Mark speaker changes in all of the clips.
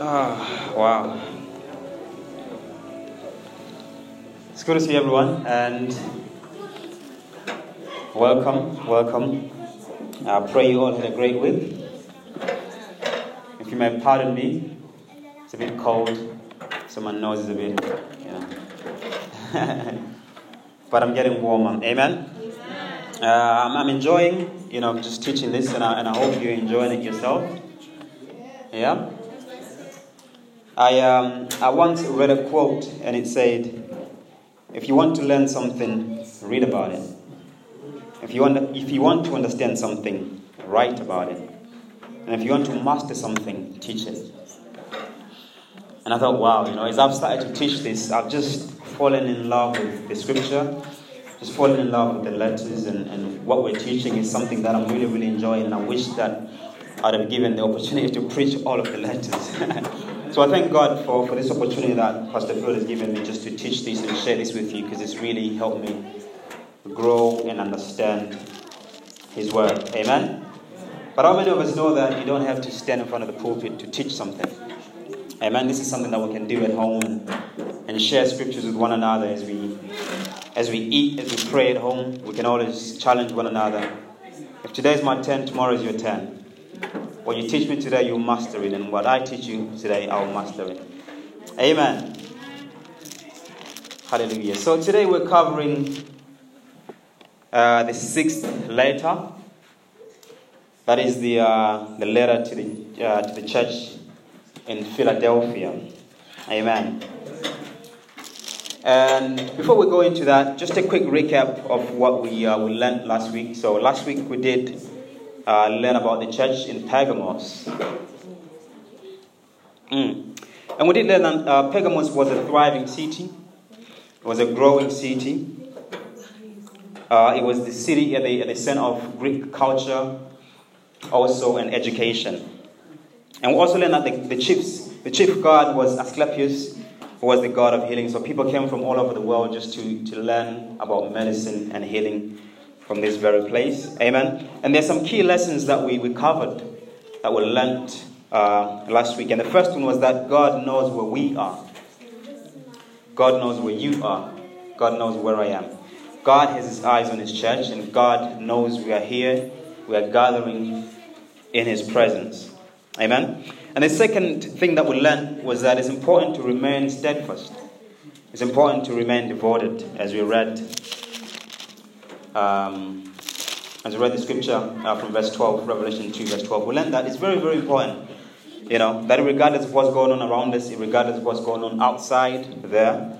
Speaker 1: Ah, wow. It's good to see everyone and welcome, welcome. I pray you all had a great week. If you may pardon me, it's a bit cold, so my nose is a bit, you know. but I'm getting warmer. Amen. Uh, I'm, I'm enjoying, you know, just teaching this, and I, and I hope you're enjoying it yourself. Yeah. I um, I once read a quote, and it said, "If you want to learn something, read about it. If you want, if you want to understand something, write about it. And if you want to master something, teach it." And I thought, wow, you know, as I've started to teach this, I've just fallen in love with the scripture, just fallen in love with the letters, and, and what we're teaching is something that I'm really, really enjoying, and I wish that I'd have given the opportunity to preach all of the letters. So I thank God for, for this opportunity that Pastor Phil has given me just to teach this and share this with you because it's really helped me grow and understand His Word. Amen? But how many of us know that you don't have to stand in front of the pulpit to teach something? Amen? This is something that we can do at home and, share scriptures with one another as we, as we eat, as we pray at home. We can always challenge one another. If today is my turn, tomorrow is your turn. What you teach me today, you'll master it. And what I teach you today, I'll master it. Amen. Hallelujah. So today we're covering uh, the sixth letter. That is the, uh, the letter to the, uh, to the church in Philadelphia. Amen. And before we go into that, just a quick recap of what we, uh, we learned last week. So last week we did uh, learn about the church in Pergamos. Mm. And we did learn that uh, Pergamos was a thriving city, it was a growing city. Uh, it was the city at the, at the center of Greek culture, also and education. And we also learned that the, the, chiefs, the chief god was Asclepius, who was the god of healing. So people came from all over the world just to, to learn about medicine and healing from this very place. Amen. And there's some key lessons that we, we covered that we learned uh, last week. And the first one was that God knows where we are. God knows where you are. God knows where I am. God has his eyes on his church, and God knows we are here. We are gathering in his presence. Amen. And the second thing that we learned was that it's important to remain steadfast. It's important to remain devoted, as we read um, as we read the scripture uh, from verse 12, Revelation 2, verse 12, we learned that it's very, very important, you know, that regardless of what's going on around us, regardless of what's going on outside there,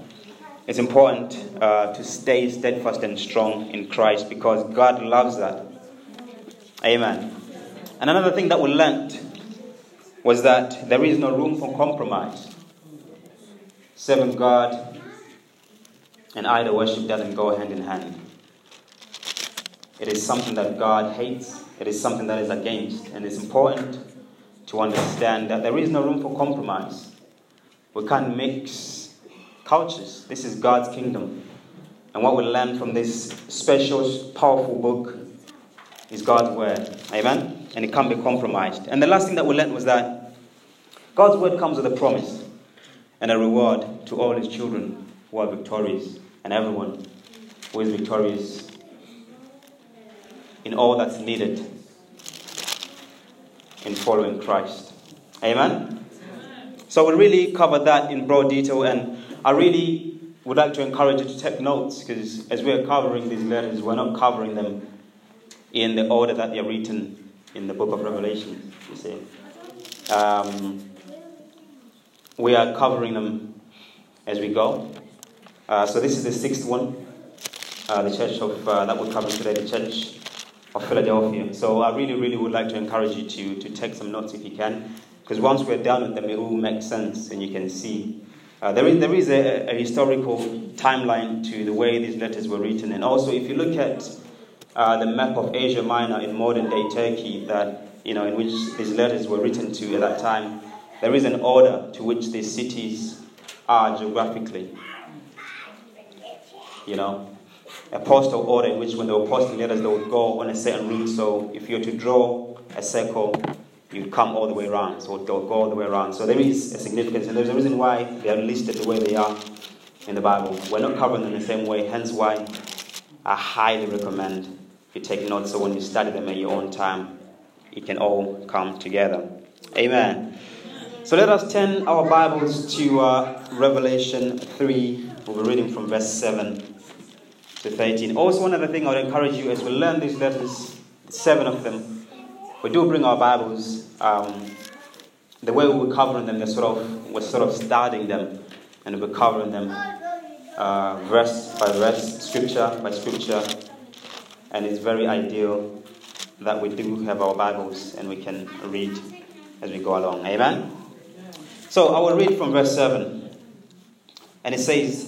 Speaker 1: it's important uh, to stay steadfast and strong in Christ because God loves that. Amen. And another thing that we learned was that there is no room for compromise. Serving God and idol worship doesn't go hand in hand. It is something that God hates. It is something that is against. And it's important to understand that there is no room for compromise. We can't mix cultures. This is God's kingdom. And what we learn from this special, powerful book is God's word. Amen? And it can't be compromised. And the last thing that we learned was that God's word comes with a promise and a reward to all his children who are victorious and everyone who is victorious in all that's needed in following Christ. Amen? So we really covered that in broad detail, and I really would like to encourage you to take notes because as we are covering these letters, we're not covering them in the order that they're written in the book of Revelation, you see. Um, we are covering them as we go. Uh, so this is the sixth one, uh, the church of uh, that we're covering today, the church of Philadelphia. So I really, really would like to encourage you to, to take some notes if you can, because once we're done with them, it will make sense and you can see. Uh, there is, there is a, a, historical timeline to the way these letters were written. And also, if you look at uh, the map of Asia Minor in modern day Turkey, that, you know, in which these letters were written to at that time, there is an order to which these cities are geographically. You know, postal order in which when they were posting letters, they would go on a certain route. So if you were to draw a circle you'd come all the way around, so they'll go all the way around. So there is a significance, and there's a reason why they are listed the way they are in the Bible. We're not covering them the same way, hence why I highly recommend you take notes so when you study them at your own time, it can all come together. Amen. So let us turn our Bibles to uh, Revelation 3. We'll be reading from verse 7 to 13. Also, one other thing I would encourage you as we learn these letters, seven of them, we do bring our Bibles. Um, the way we are covering them, sort of, we're sort of studying them and we're covering them uh, verse by verse, scripture by scripture, and it's very ideal that we do have our Bibles and we can read as we go along. Amen? So I will read from verse 7, and it says,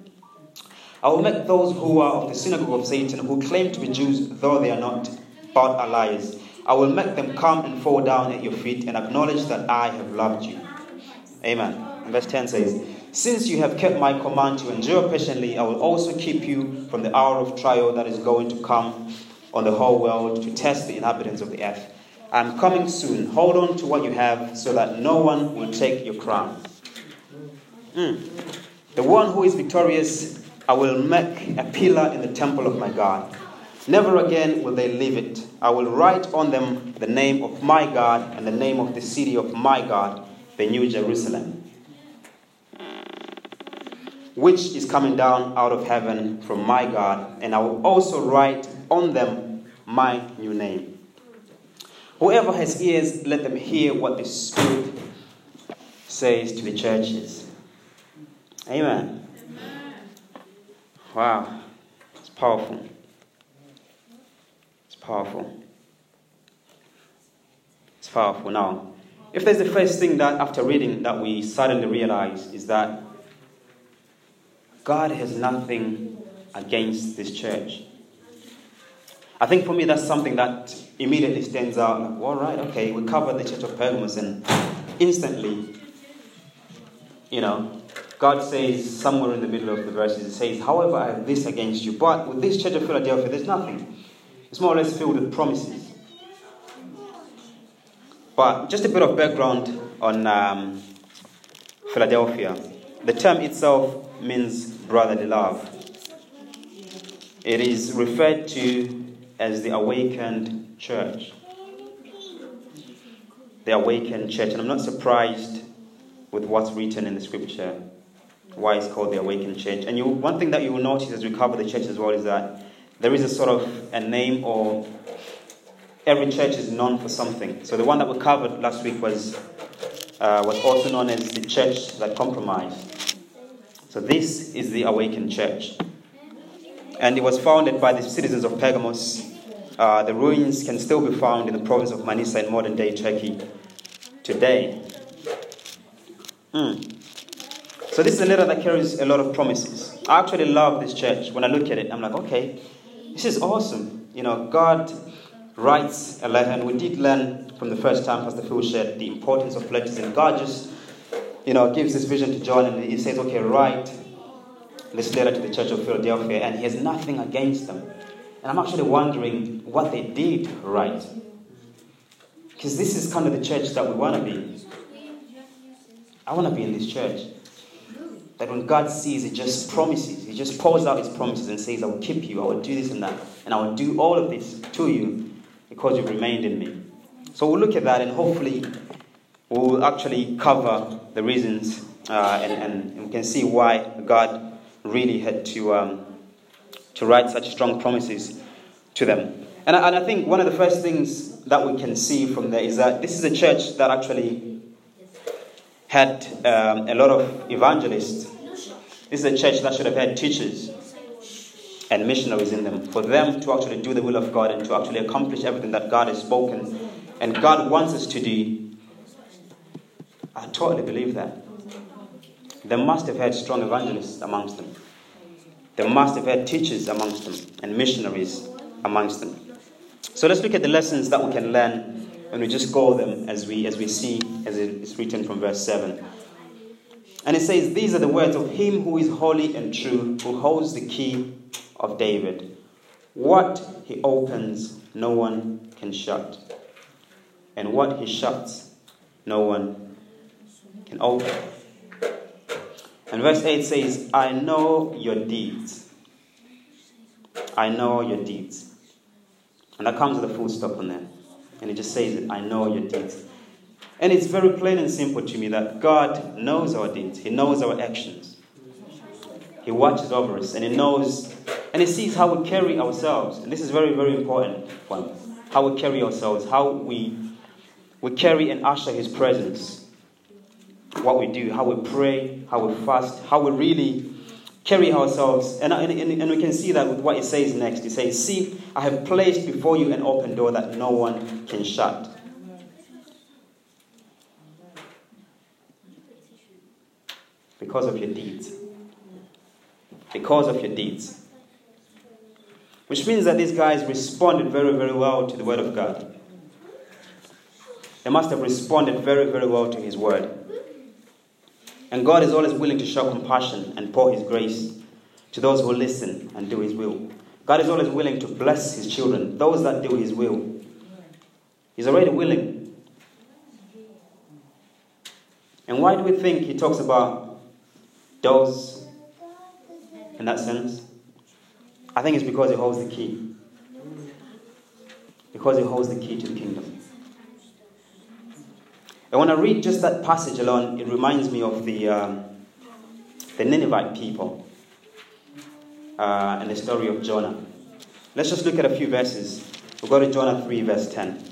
Speaker 1: I will make those who are of the synagogue of Satan, who claim to be Jews, though they are not, but are liars. I will make them come and fall down at your feet and acknowledge that I have loved you. Amen. And verse 10 says, since you have kept my command to endure patiently, I will also keep you from the hour of trial that is going to come on the whole world to test the inhabitants of the earth. I am coming soon. Hold on to what you have so that no one will take your crown. Mm. The one who is victorious, I will make a pillar in the temple of my God. Never again will they leave it. I will write on them the name of my God and the name of the city of my God, the New Jerusalem which is coming down out of heaven from my God, and I will also write on them my new name. Whoever has ears, let them hear what the Spirit says to the churches. Amen. Wow. It's powerful. It's powerful. It's powerful. Now, if there's the first thing that after reading that we suddenly realize is that God has nothing against this church. I think for me, that's something that immediately stands out. Like, all right, okay, we covered the church of Pergamos, and instantly, you know, God says somewhere in the middle of the verses, He says, However, I have this against you. But with this church of Philadelphia, there's nothing. It's more or less filled with promises. But just a bit of background on um, Philadelphia. The term itself means brotherly love. It is referred to as the awakened church. The awakened church. And I'm not surprised with what's written in the scripture, why it's called the awakened church. And you, one thing that you will notice as we cover the church as well is that there is a sort of a name or every church is known for something. So the one that we covered last week was, uh, was also known as the church that compromised. So this is the awakened church. And it was founded by the citizens of Pergamos. Uh, the ruins can still be found in the province of Manisa in modern day Turkey today. Mm. So this is a letter that carries a lot of promises. I actually love this church. When I look at it, I'm like, okay, this is awesome. You know, God writes a letter, and we did learn from the first time Pastor Phil shared the importance of letters, and God just you know, gives this vision to John and he says, okay, write this letter to the church of Philadelphia, and he has nothing against them. And I'm actually wondering what they did right. Because this is kind of the church that we want to be. I want to be in this church. That when God sees, it just promises. He just pours out his promises and says, I will keep you, I will do this and that, and I will do all of this to you because you've remained in me. So we'll look at that and hopefully we'll actually cover the reasons uh, and, and, we can see why God really had to, um, to write such strong promises to them. And I, and I think one of the first things that we can see from there is that this is a church that actually had um, a lot of evangelists. This is a church that should have had teachers and missionaries in them for them to actually do the will of God and to actually accomplish everything that God has spoken and God wants us to do I totally believe that. They must have had strong evangelists amongst them. They must have had teachers amongst them and missionaries amongst them. So let's look at the lessons that we can learn and we just go them as we as we see as it is written from verse 7. And it says, These are the words of him who is holy and true, who holds the key of David. What he opens, no one can shut. And what he shuts, no one can open. And verse 8 says, I know your deeds. I know your deeds. And that comes with a full stop on there. And it just says I know your deeds. And it's very plain and simple to me that God knows our deeds, He knows our actions. He watches over us and He knows and He sees how we carry ourselves. And this is very, very important one. How we carry ourselves, how we, we carry and usher His presence. What we do, how we pray, how we fast, how we really carry ourselves. And, and, and we can see that with what He says next. He says, See, I have placed before you an open door that no one can shut. Because of your deeds. Because of your deeds. Which means that these guys responded very, very well to the Word of God. They must have responded very, very well to His Word. And God is always willing to show compassion and pour His grace to those who listen and do His will. God is always willing to bless His children, those that do His will. He's already willing. And why do we think He talks about those in that sense? I think it's because he holds the key. Because he holds the key to the kingdom. And when I read just that passage alone, it reminds me of the, um, the Ninevite people uh, and the story of Jonah. Let's just look at a few verses. We'll go to Jonah 3, verse 10.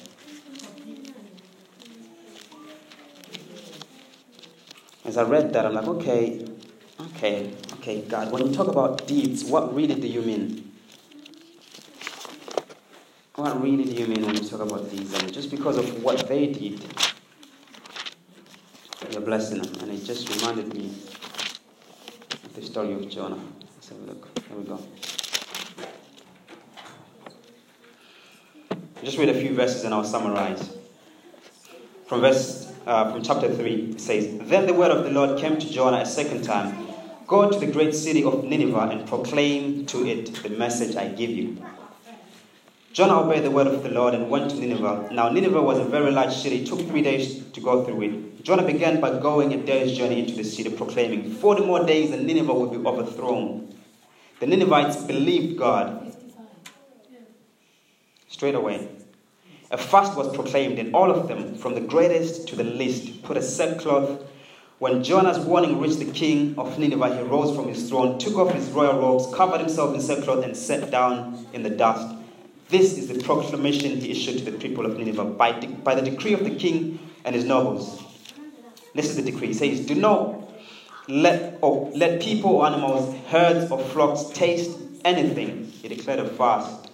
Speaker 1: As I read that, I'm like, okay, Okay, okay, God, when you talk about deeds, what really do you mean? What really do you mean when you talk about deeds? Just because of what they did, you're blessing them. And it just reminded me of the story of Jonah. Let's have a look. Here we go. Just read a few verses and I'll summarize. From verse uh, from chapter 3, it says, Then the word of the Lord came to Jonah a second time Go to the great city of Nineveh and proclaim to it the message I give you. Jonah obeyed the word of the Lord and went to Nineveh. Now, Nineveh was a very large city. It took three days to go through it. Jonah began by going a day's journey into the city, proclaiming, 40 more days and Nineveh will be overthrown. The Ninevites believed God straight away. A fast was proclaimed, and all of them, from the greatest to the least, put a sackcloth when Jonah's warning reached the king of Nineveh, he rose from his throne, took off his royal robes, covered himself in sackcloth, and sat down in the dust. This is the proclamation he issued to the people of Nineveh by, de- by the decree of the king and his nobles. This is the decree. He says, Do not let, or let people or animals, herds or flocks taste anything. He declared a fast.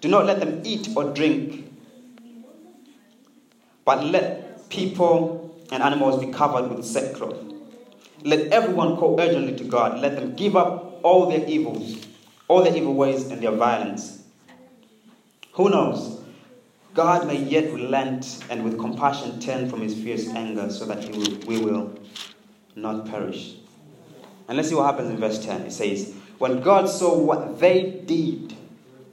Speaker 1: Do not let them eat or drink, but let people and animals be covered with sackcloth. Let everyone call urgently to God. Let them give up all their evils, all their evil ways and their violence. Who knows? God may yet relent and with compassion turn from his fierce anger so that will, we will not perish. And let's see what happens in verse 10. It says, When God saw what they did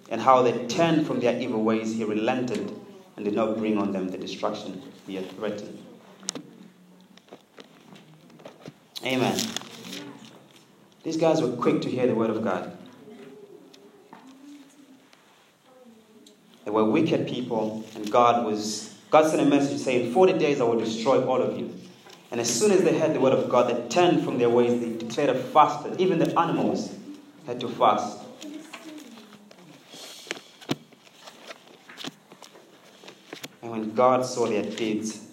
Speaker 1: and how they turned from their evil ways, he relented and did not bring on them the destruction he had threatened. Amen. These guys were quick to hear the word of God. They were wicked people, and God was God sent a message saying, 40 days I will destroy all of you. And as soon as they heard the word of God, they turned from their ways, they declared a fast. Even the animals had to fast. And when God saw their deeds,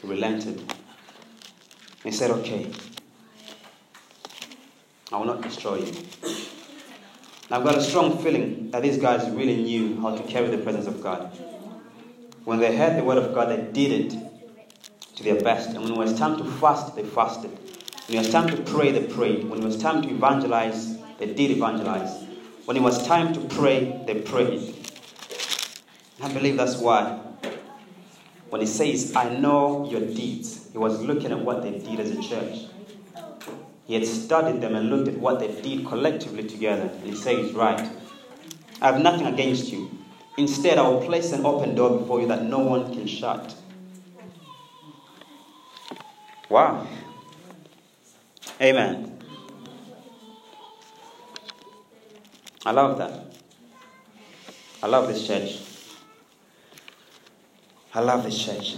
Speaker 1: he relented he said, Okay, I will not destroy you. Now, I've got a strong feeling that these guys really knew how to carry the presence of God. When they heard the word of God, they did it. to their best. And when it was time to fast, they fasted. When it was time to pray, they prayed. When it was time to evangelize, they did evangelize. When it was time to pray, they prayed. I believe that's why when he says, I know your deeds, he was looking at what they did as a church. He had studied them and looked at what they did collectively together. And he says, Right, I have nothing against you. Instead, I will place an open door before you that no one can shut. Wow. Amen. I love that. I love this church. I love this church.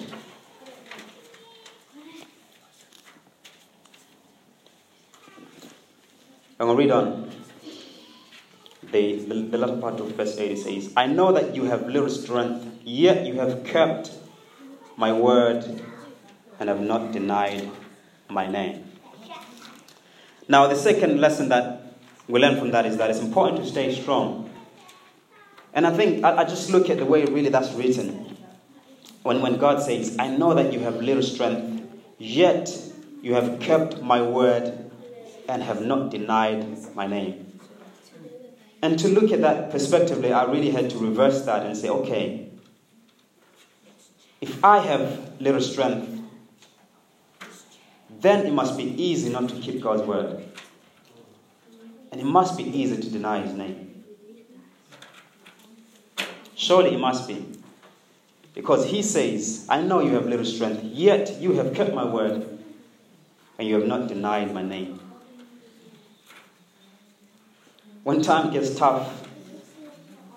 Speaker 1: I'm going to read on. The, the, the latter part of verse 8 says, I know that you have little strength, yet you have kept my word and have not denied my name. Now, the second lesson that we learn from that is that it's important to stay strong. And I think I, I just look at the way really that's written. When, when God says, I know that you have little strength, yet you have kept my word and have not denied my name. And to look at that perspectively, I really had to reverse that and say, okay, if I have little strength, then it must be easy not to keep God's word. And it must be easy to deny his name. Surely it must be. Because he says, I know you have little strength, yet you have kept my word, and you have not denied my name. When time gets tough,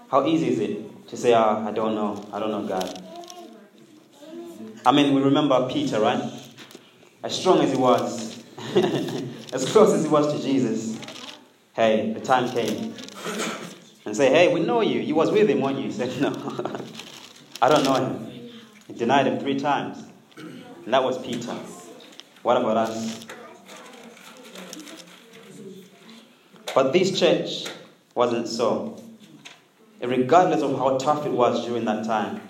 Speaker 1: how easy is it to say, oh, I don't know, I don't know God? I mean, we remember Peter, right? As strong as he was, as close as he was to Jesus, hey, the time came. And say, hey, we know you. You was with him, weren't you? He said, no, I don't know him. He denied him three times. And that was Peter. What about us? But this church wasn't so. Regardless of how tough it was during that time,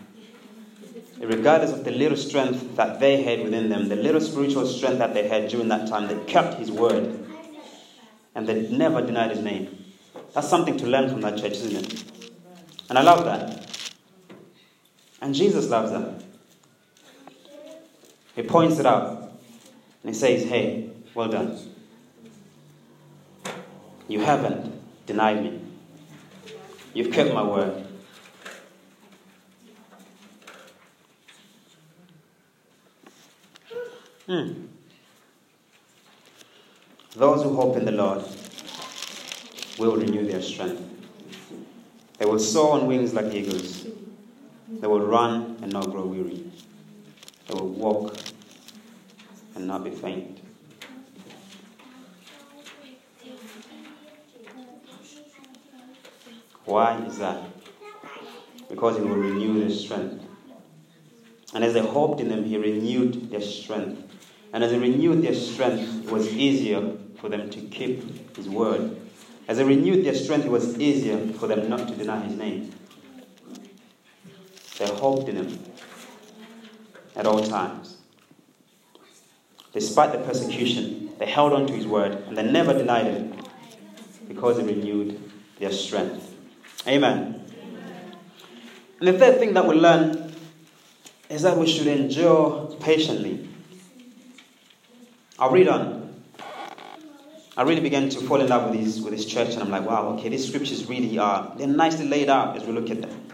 Speaker 1: regardless of the little strength that they had within them, the little spiritual strength that they had during that time, they kept his word and they never denied his name. That's something to learn from that church, isn't it? And I love that. And Jesus loves that. He points it out and he says, Hey, well done. You haven't denied me. You've kept my word. Hmm. Those who hope in the Lord will renew their strength. They will soar on wings like eagles. They will run and not grow weary. They will walk and not be faint. Why is that? Because He will renew their strength. And as they hoped in Him, He renewed their strength. And as He renewed their strength, it was easier for them to keep His word. As they renewed their strength, it was easier for them not to deny His name. They hoped in Him at all times. Despite the persecution, they held on to His word and they never denied Him because He renewed their strength. Amen. And the third thing that we learn is that we should endure patiently. I'll read on. I really began to fall in love with this, with this church, and I'm like, wow, okay, these scriptures really are, they're nicely laid out as we look at them.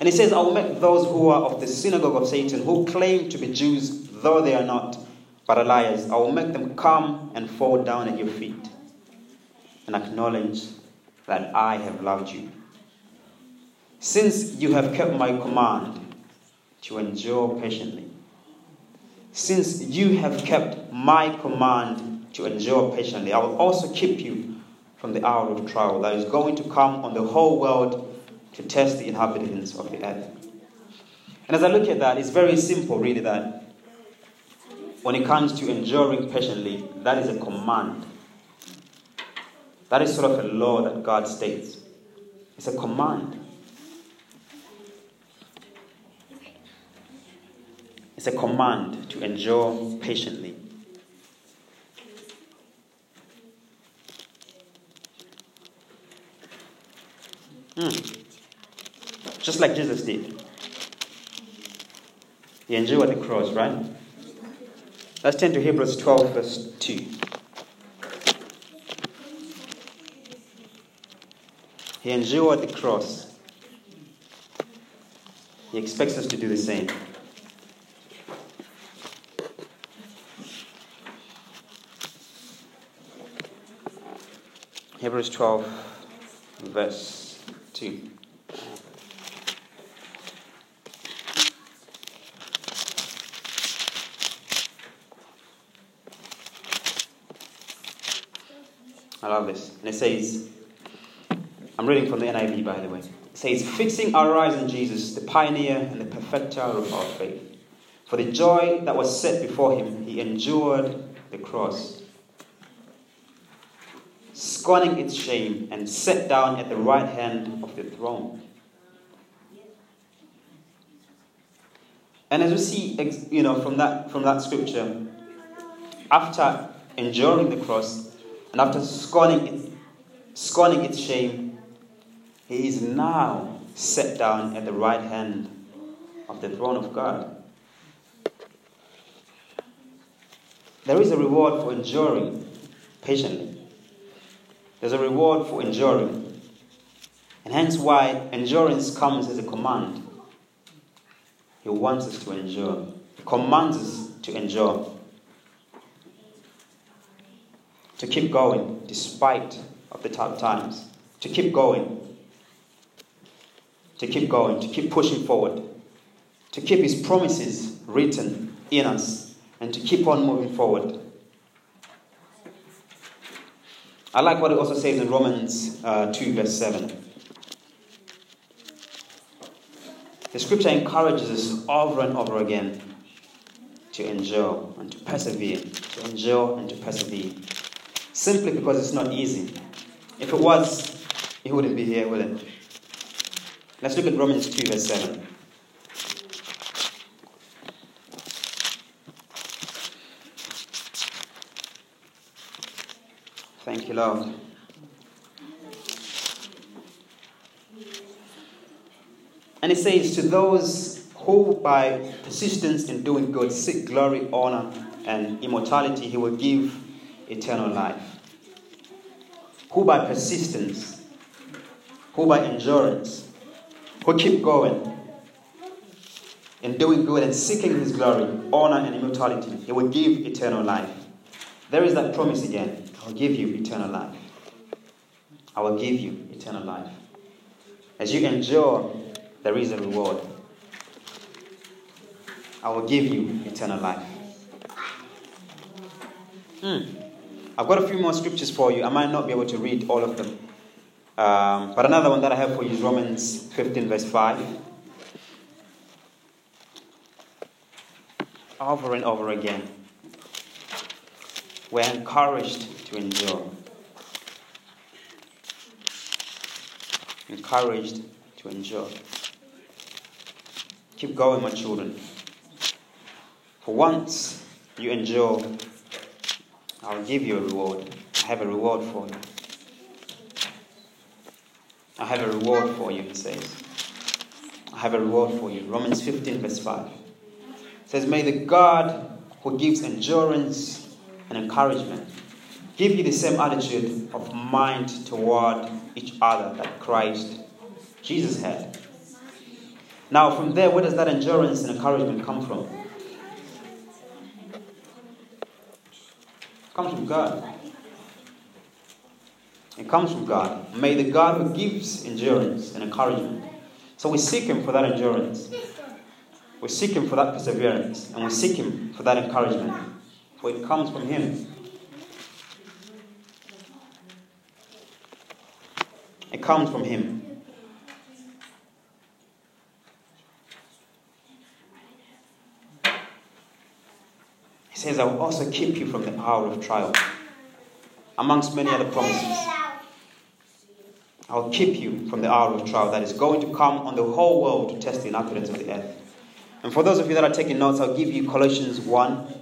Speaker 1: And he says, I will make those who are of the synagogue of Satan, who claim to be Jews, though they are not, but are liars, I will make them come and fall down at your feet and acknowledge that I have loved you. Since you have kept my command to endure patiently, since you have kept my command to endure patiently, I will also keep you from the hour of trial that is going to come on the whole world to test the inhabitants of the earth. And as I look at that, it's very simple, really, that when it comes to enduring patiently, that is a command. That is sort of a law that God states. It's a command. It's a command to endure patiently. Mm. Just like Jesus did. He endured the cross, right? Let's turn to Hebrews 12, verse 2. He endured the cross. He expects us to do the same. Hebrews 12, verse 2. I love this. And it says, I'm reading from the NIV, by the way. It says, Fixing our eyes on Jesus, the pioneer and the perfecter of our faith. For the joy that was set before him, he endured the cross, scorning its shame, and sat down at the right hand of the throne. And as we see, you know, from that, from that scripture, after enduring the cross, and after scorning, scorning its shame, he is now set down at the right hand of the throne of God. There is a reward for enduring patiently. There's a reward for enduring. And hence why endurance comes as a command. He wants us to endure. He commands us to endure to keep going despite of the tough times, to keep going, to keep going, to keep pushing forward, to keep His promises written in us, and to keep on moving forward. I like what it also says in Romans uh, 2, verse 7. The scripture encourages us over and over again to endure and to persevere, to endure and to persevere simply because it's not easy. If it was, he wouldn't be here, would it? Let's look at Romans 2, verse 7. Thank you, Lord. And it says, To those who by persistence in doing good seek glory, honor, and immortality, he will give eternal life who by persistence, who by endurance, who keep going and doing good and seeking His glory, honor, and immortality, He will give eternal life. There is that promise again I will give you eternal life. I will give you eternal life. As you endure, there is a reward. I will give you eternal life. Hmm. I've got a few more scriptures for you. I might not be able to read all of them. Um, but another one that I have for you is Romans 15, verse 5. Over and over again, we're encouraged to endure. Encouraged to endure. Keep going, my children. For once you endure I'll give you a reward. I have a reward for you. I have a reward for you, he says. I have a reward for you. Romans 15, verse 5. It says, May the God who gives endurance and encouragement give you the same attitude of mind toward each other that Christ Jesus had. Now, from there, where does that endurance and encouragement come from? It comes from God. It comes from God. May the God who gives endurance and encouragement. So we seek Him for that endurance. We seek Him for that perseverance. And we seek Him for that encouragement. For it comes from Him. It comes from Him. He says, I will also keep you from the hour of trial, amongst many other promises. I will keep you from the hour of trial that is going to come on the whole world to test the inhabitants of the earth. And for those of you that are taking notes, I'll give you Colossians 1,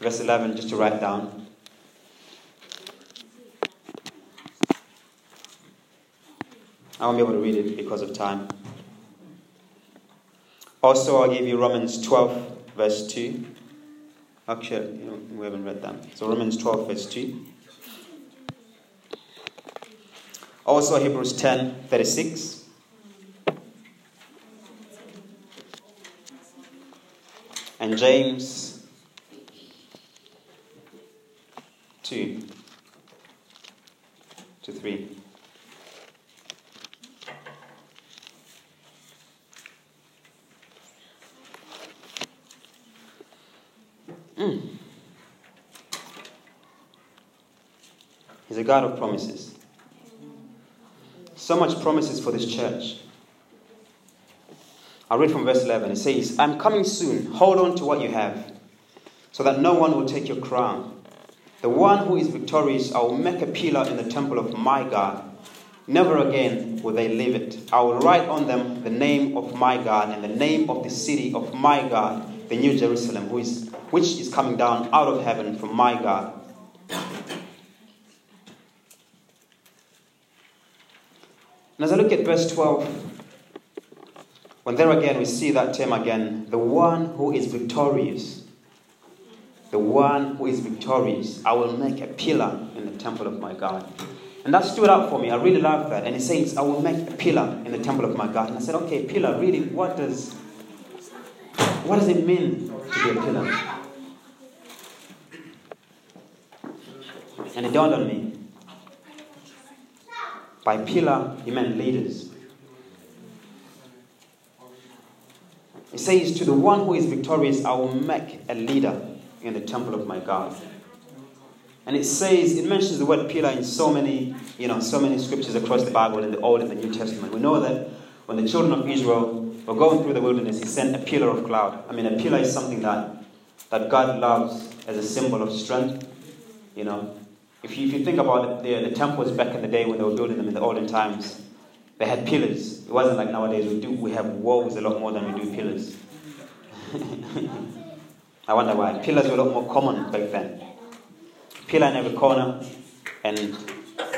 Speaker 1: verse 11, just to write down. I won't be able to read it because of time. Also, I'll give you Romans 12, verse 2. Actually, we haven't read that. So, Romans 12, verse 2. Also, Hebrews 10, 36. And James 2 to 3. Mm. He's a God of promises. So much promises for this church. I'll read from verse 11. It says, I'm coming soon. Hold on to what you have, so that no one will take your crown. The one who is victorious, I will make a pillar in the temple of my God. Never again will they leave it. I will write on them the name of my God and the name of the city of my God, the New Jerusalem, who is which is coming down out of heaven from my God. And as I look at verse 12, when there again we see that term again, the one who is victorious. The one who is victorious. I will make a pillar in the temple of my God. And that stood out for me. I really love that. And it says, I will make a pillar in the temple of my God. And I said, okay, pillar, really, what does what does it mean to be a pillar? And it dawned on me. By pillar, he meant leaders. It says, To the one who is victorious, I will make a leader in the temple of my God. And it says, it mentions the word pillar in so many, you know, so many scriptures across the Bible in the Old and the New Testament. We know that when the children of Israel were going through the wilderness, he sent a pillar of cloud. I mean, a pillar is something that, that God loves as a symbol of strength, you know, if you, if you think about the, the temples back in the day when they were building them in the olden times, they had pillars. It wasn't like nowadays we do we have walls a lot more than we do pillars. I wonder why. Pillars were a lot more common back then. Pillar in every corner and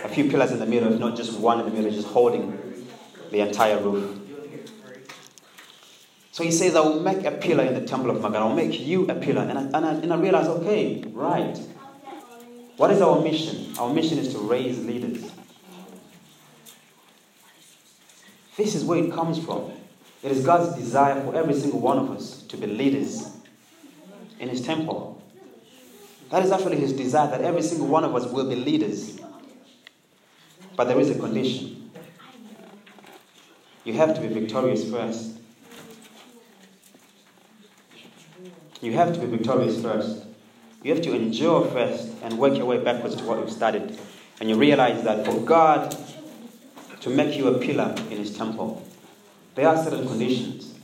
Speaker 1: a few pillars in the middle, if not just one in the middle, just holding the entire roof. So he says, I will make a pillar in the temple of my God. I'll make you a pillar. And I, and I, and I realize, okay, right. What is our mission? Our mission is to raise leaders. This is where it comes from. It is God's desire for every single one of us to be leaders in His temple. That is actually His desire that every single one of us will be leaders. But there is a condition. You have to be victorious first. You have to be victorious first. You have to endure first and work your way backwards to what you've started. And you realize that for God to make you a pillar in His temple, there are certain conditions.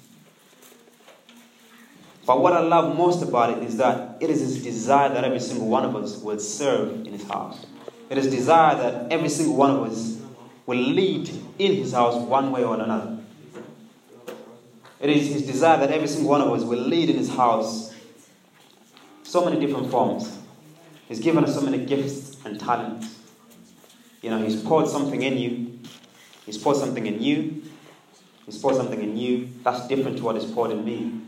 Speaker 1: But what I love most about it is that it is His desire that every single one of us will serve in His house. It is desire that every single one of us will lead in His house one way or another. It is His desire that every single one of us will lead in His house so many different forms. He's given us so many gifts and talents. You know, He's poured something in you. He's poured something in you. He's poured something in you. That's different to what is poured in me.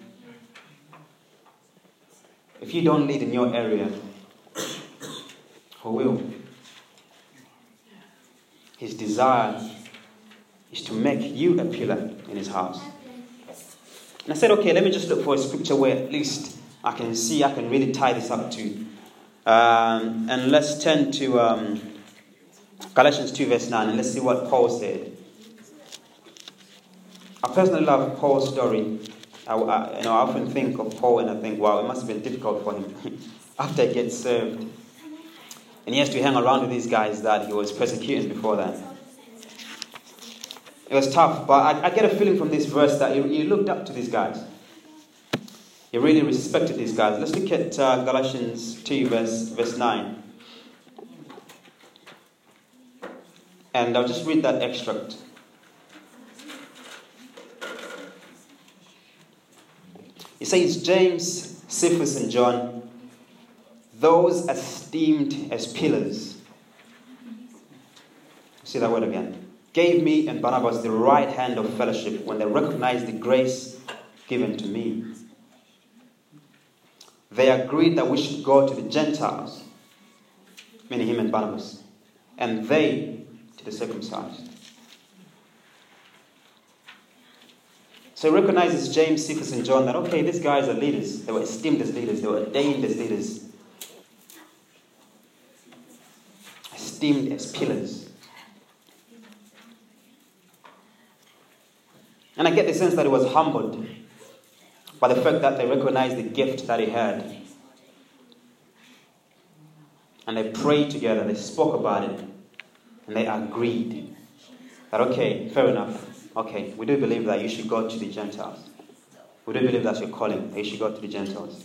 Speaker 1: If you don't lead in your area, who will? His desire is to make you a pillar in his house. And I said, okay, let me just look for a scripture where at least I can see, I can really tie this up to. Um, and let's turn to um, Galatians 2, verse 9, and let's see what Paul said. I personally love Paul's story. I, I, you know, I often think of Paul and I think, wow, it must have been difficult for him after he gets served. And he has to hang around with these guys that he was persecuting before that. It was tough, but I, I get a feeling from this verse that he, he looked up to these guys. He really respected these guys. Let's look at uh, Galatians 2, verse, verse 9. And I'll just read that extract. He says, James, Cephas, and John, those esteemed as pillars. See that word again. Gave me and Barnabas the right hand of fellowship when they recognized the grace given to me. They agreed that we should go to the Gentiles, meaning him and Barnabas, and they to the circumcised. So he recognizes James, Cephas, and John that, okay, these guys are leaders. They were esteemed as leaders, they were ordained as leaders, esteemed as pillars. And I get the sense that he was humbled by the fact that they recognized the gift that he had. And they prayed together, they spoke about it, and they agreed that, okay, fair enough. Okay, we do believe that you should go to the Gentiles. We do believe that's your calling, that you should go to the Gentiles.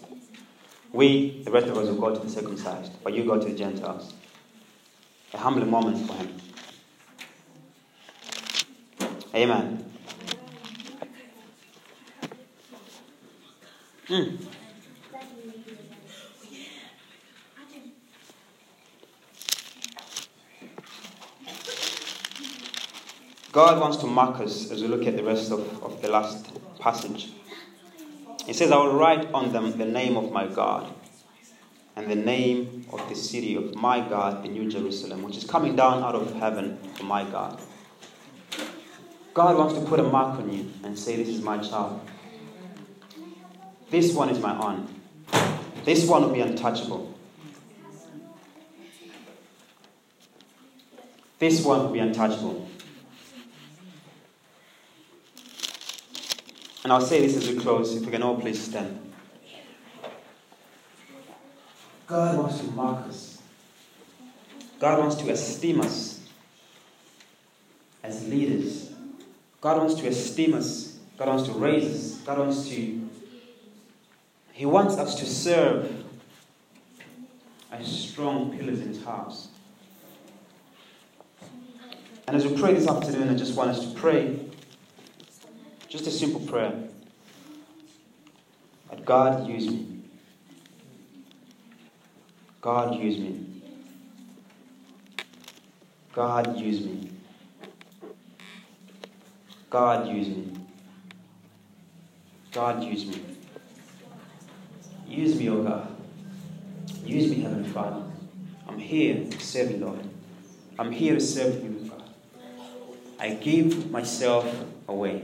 Speaker 1: We, the rest of us, will go to the circumcised, but you go to the Gentiles. A humbling moment for him. Amen. Mm. God wants to mark us as we look at the rest of, of the last passage. He says, I will write on them the name of my God and the name of the city of my God, the New Jerusalem, which is coming down out of heaven for my God. God wants to put a mark on you and say, This is my child. This one is my own. This one will be untouchable. This one will be untouchable. And I'll say this as we close, if we can all please stand. God wants to mark us. God wants to esteem us as leaders. God wants to esteem us. God wants to raise us. God wants to. He wants us to serve as strong pillars in His house. And as we pray this afternoon, I just want us to pray just a simple prayer. That God use me. God use me. God use me. God use me. God use me. Use me, O oh God. Use me, Heavenly Father. I'm here to serve you, Lord. I'm here to serve you, God. I give myself away.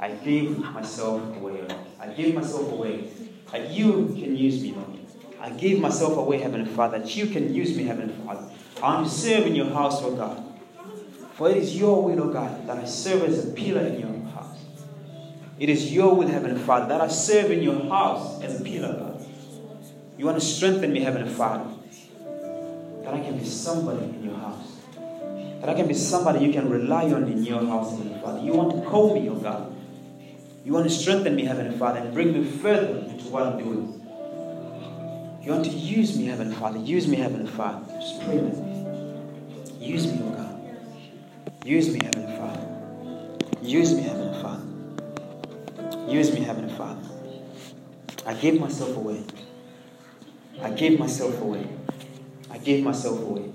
Speaker 1: I give myself away. Lord. I give myself away that you can use me, Lord. I give myself away, Heavenly Father, that you can use me, Heavenly Father. I'm serving your house, oh God. For it is your will, oh God, that I serve as a pillar in your. It is your will, Heavenly Father, that I serve in your house as a pillar, God. You want to strengthen me, Heavenly Father, that I can be somebody in your house. That I can be somebody you can rely on in your house, Heavenly Father. You want to call me, oh God. You want to strengthen me, Heavenly Father, and bring me further into what I'm doing. You want to use me, Heavenly Father. Use me, Heavenly Father. Just pray with me. Use me, oh God. Use me, Heavenly Father. Use me, Heavenly Father. Use me, Heavenly Father. I gave myself away. I gave myself away. I gave myself away.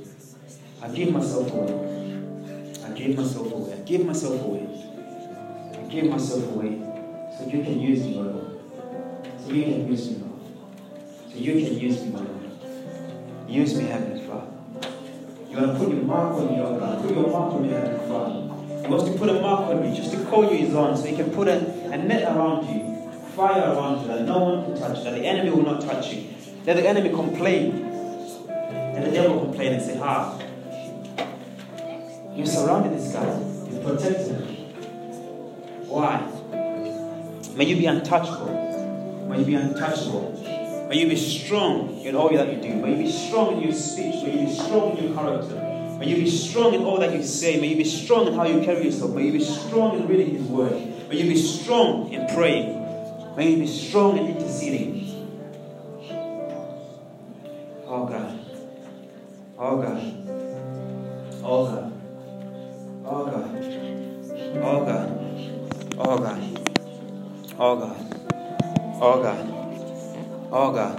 Speaker 1: I gave myself away. I gave myself away. I give myself away. I give myself away so you can use me, Lord. So you can use me, Lord. So you can use me, Lord. Use me, Heavenly Father. You want to put your mark on me, oh God. Put your mark on me, Heavenly Father. He wants to put a mark on me just to call you his own so he can put a, a net around you, fire around you that no one can touch, you, that the enemy will not touch you. Let the enemy complain. And the devil complain and say, Ah, you surrounded this guy. You protected him. Why? May you be untouchable. May you be untouchable. May you be strong in all that you do. May you be strong in your speech. May you be strong in your character. May you be strong in all that you say. May you be strong in how you carry yourself. May you be strong in reading His Word. May you be strong in praying. May you be strong in interceding. Oh God. Oh God. Oh God. Oh God. Oh God. Oh God. Oh God. Oh God. Oh God.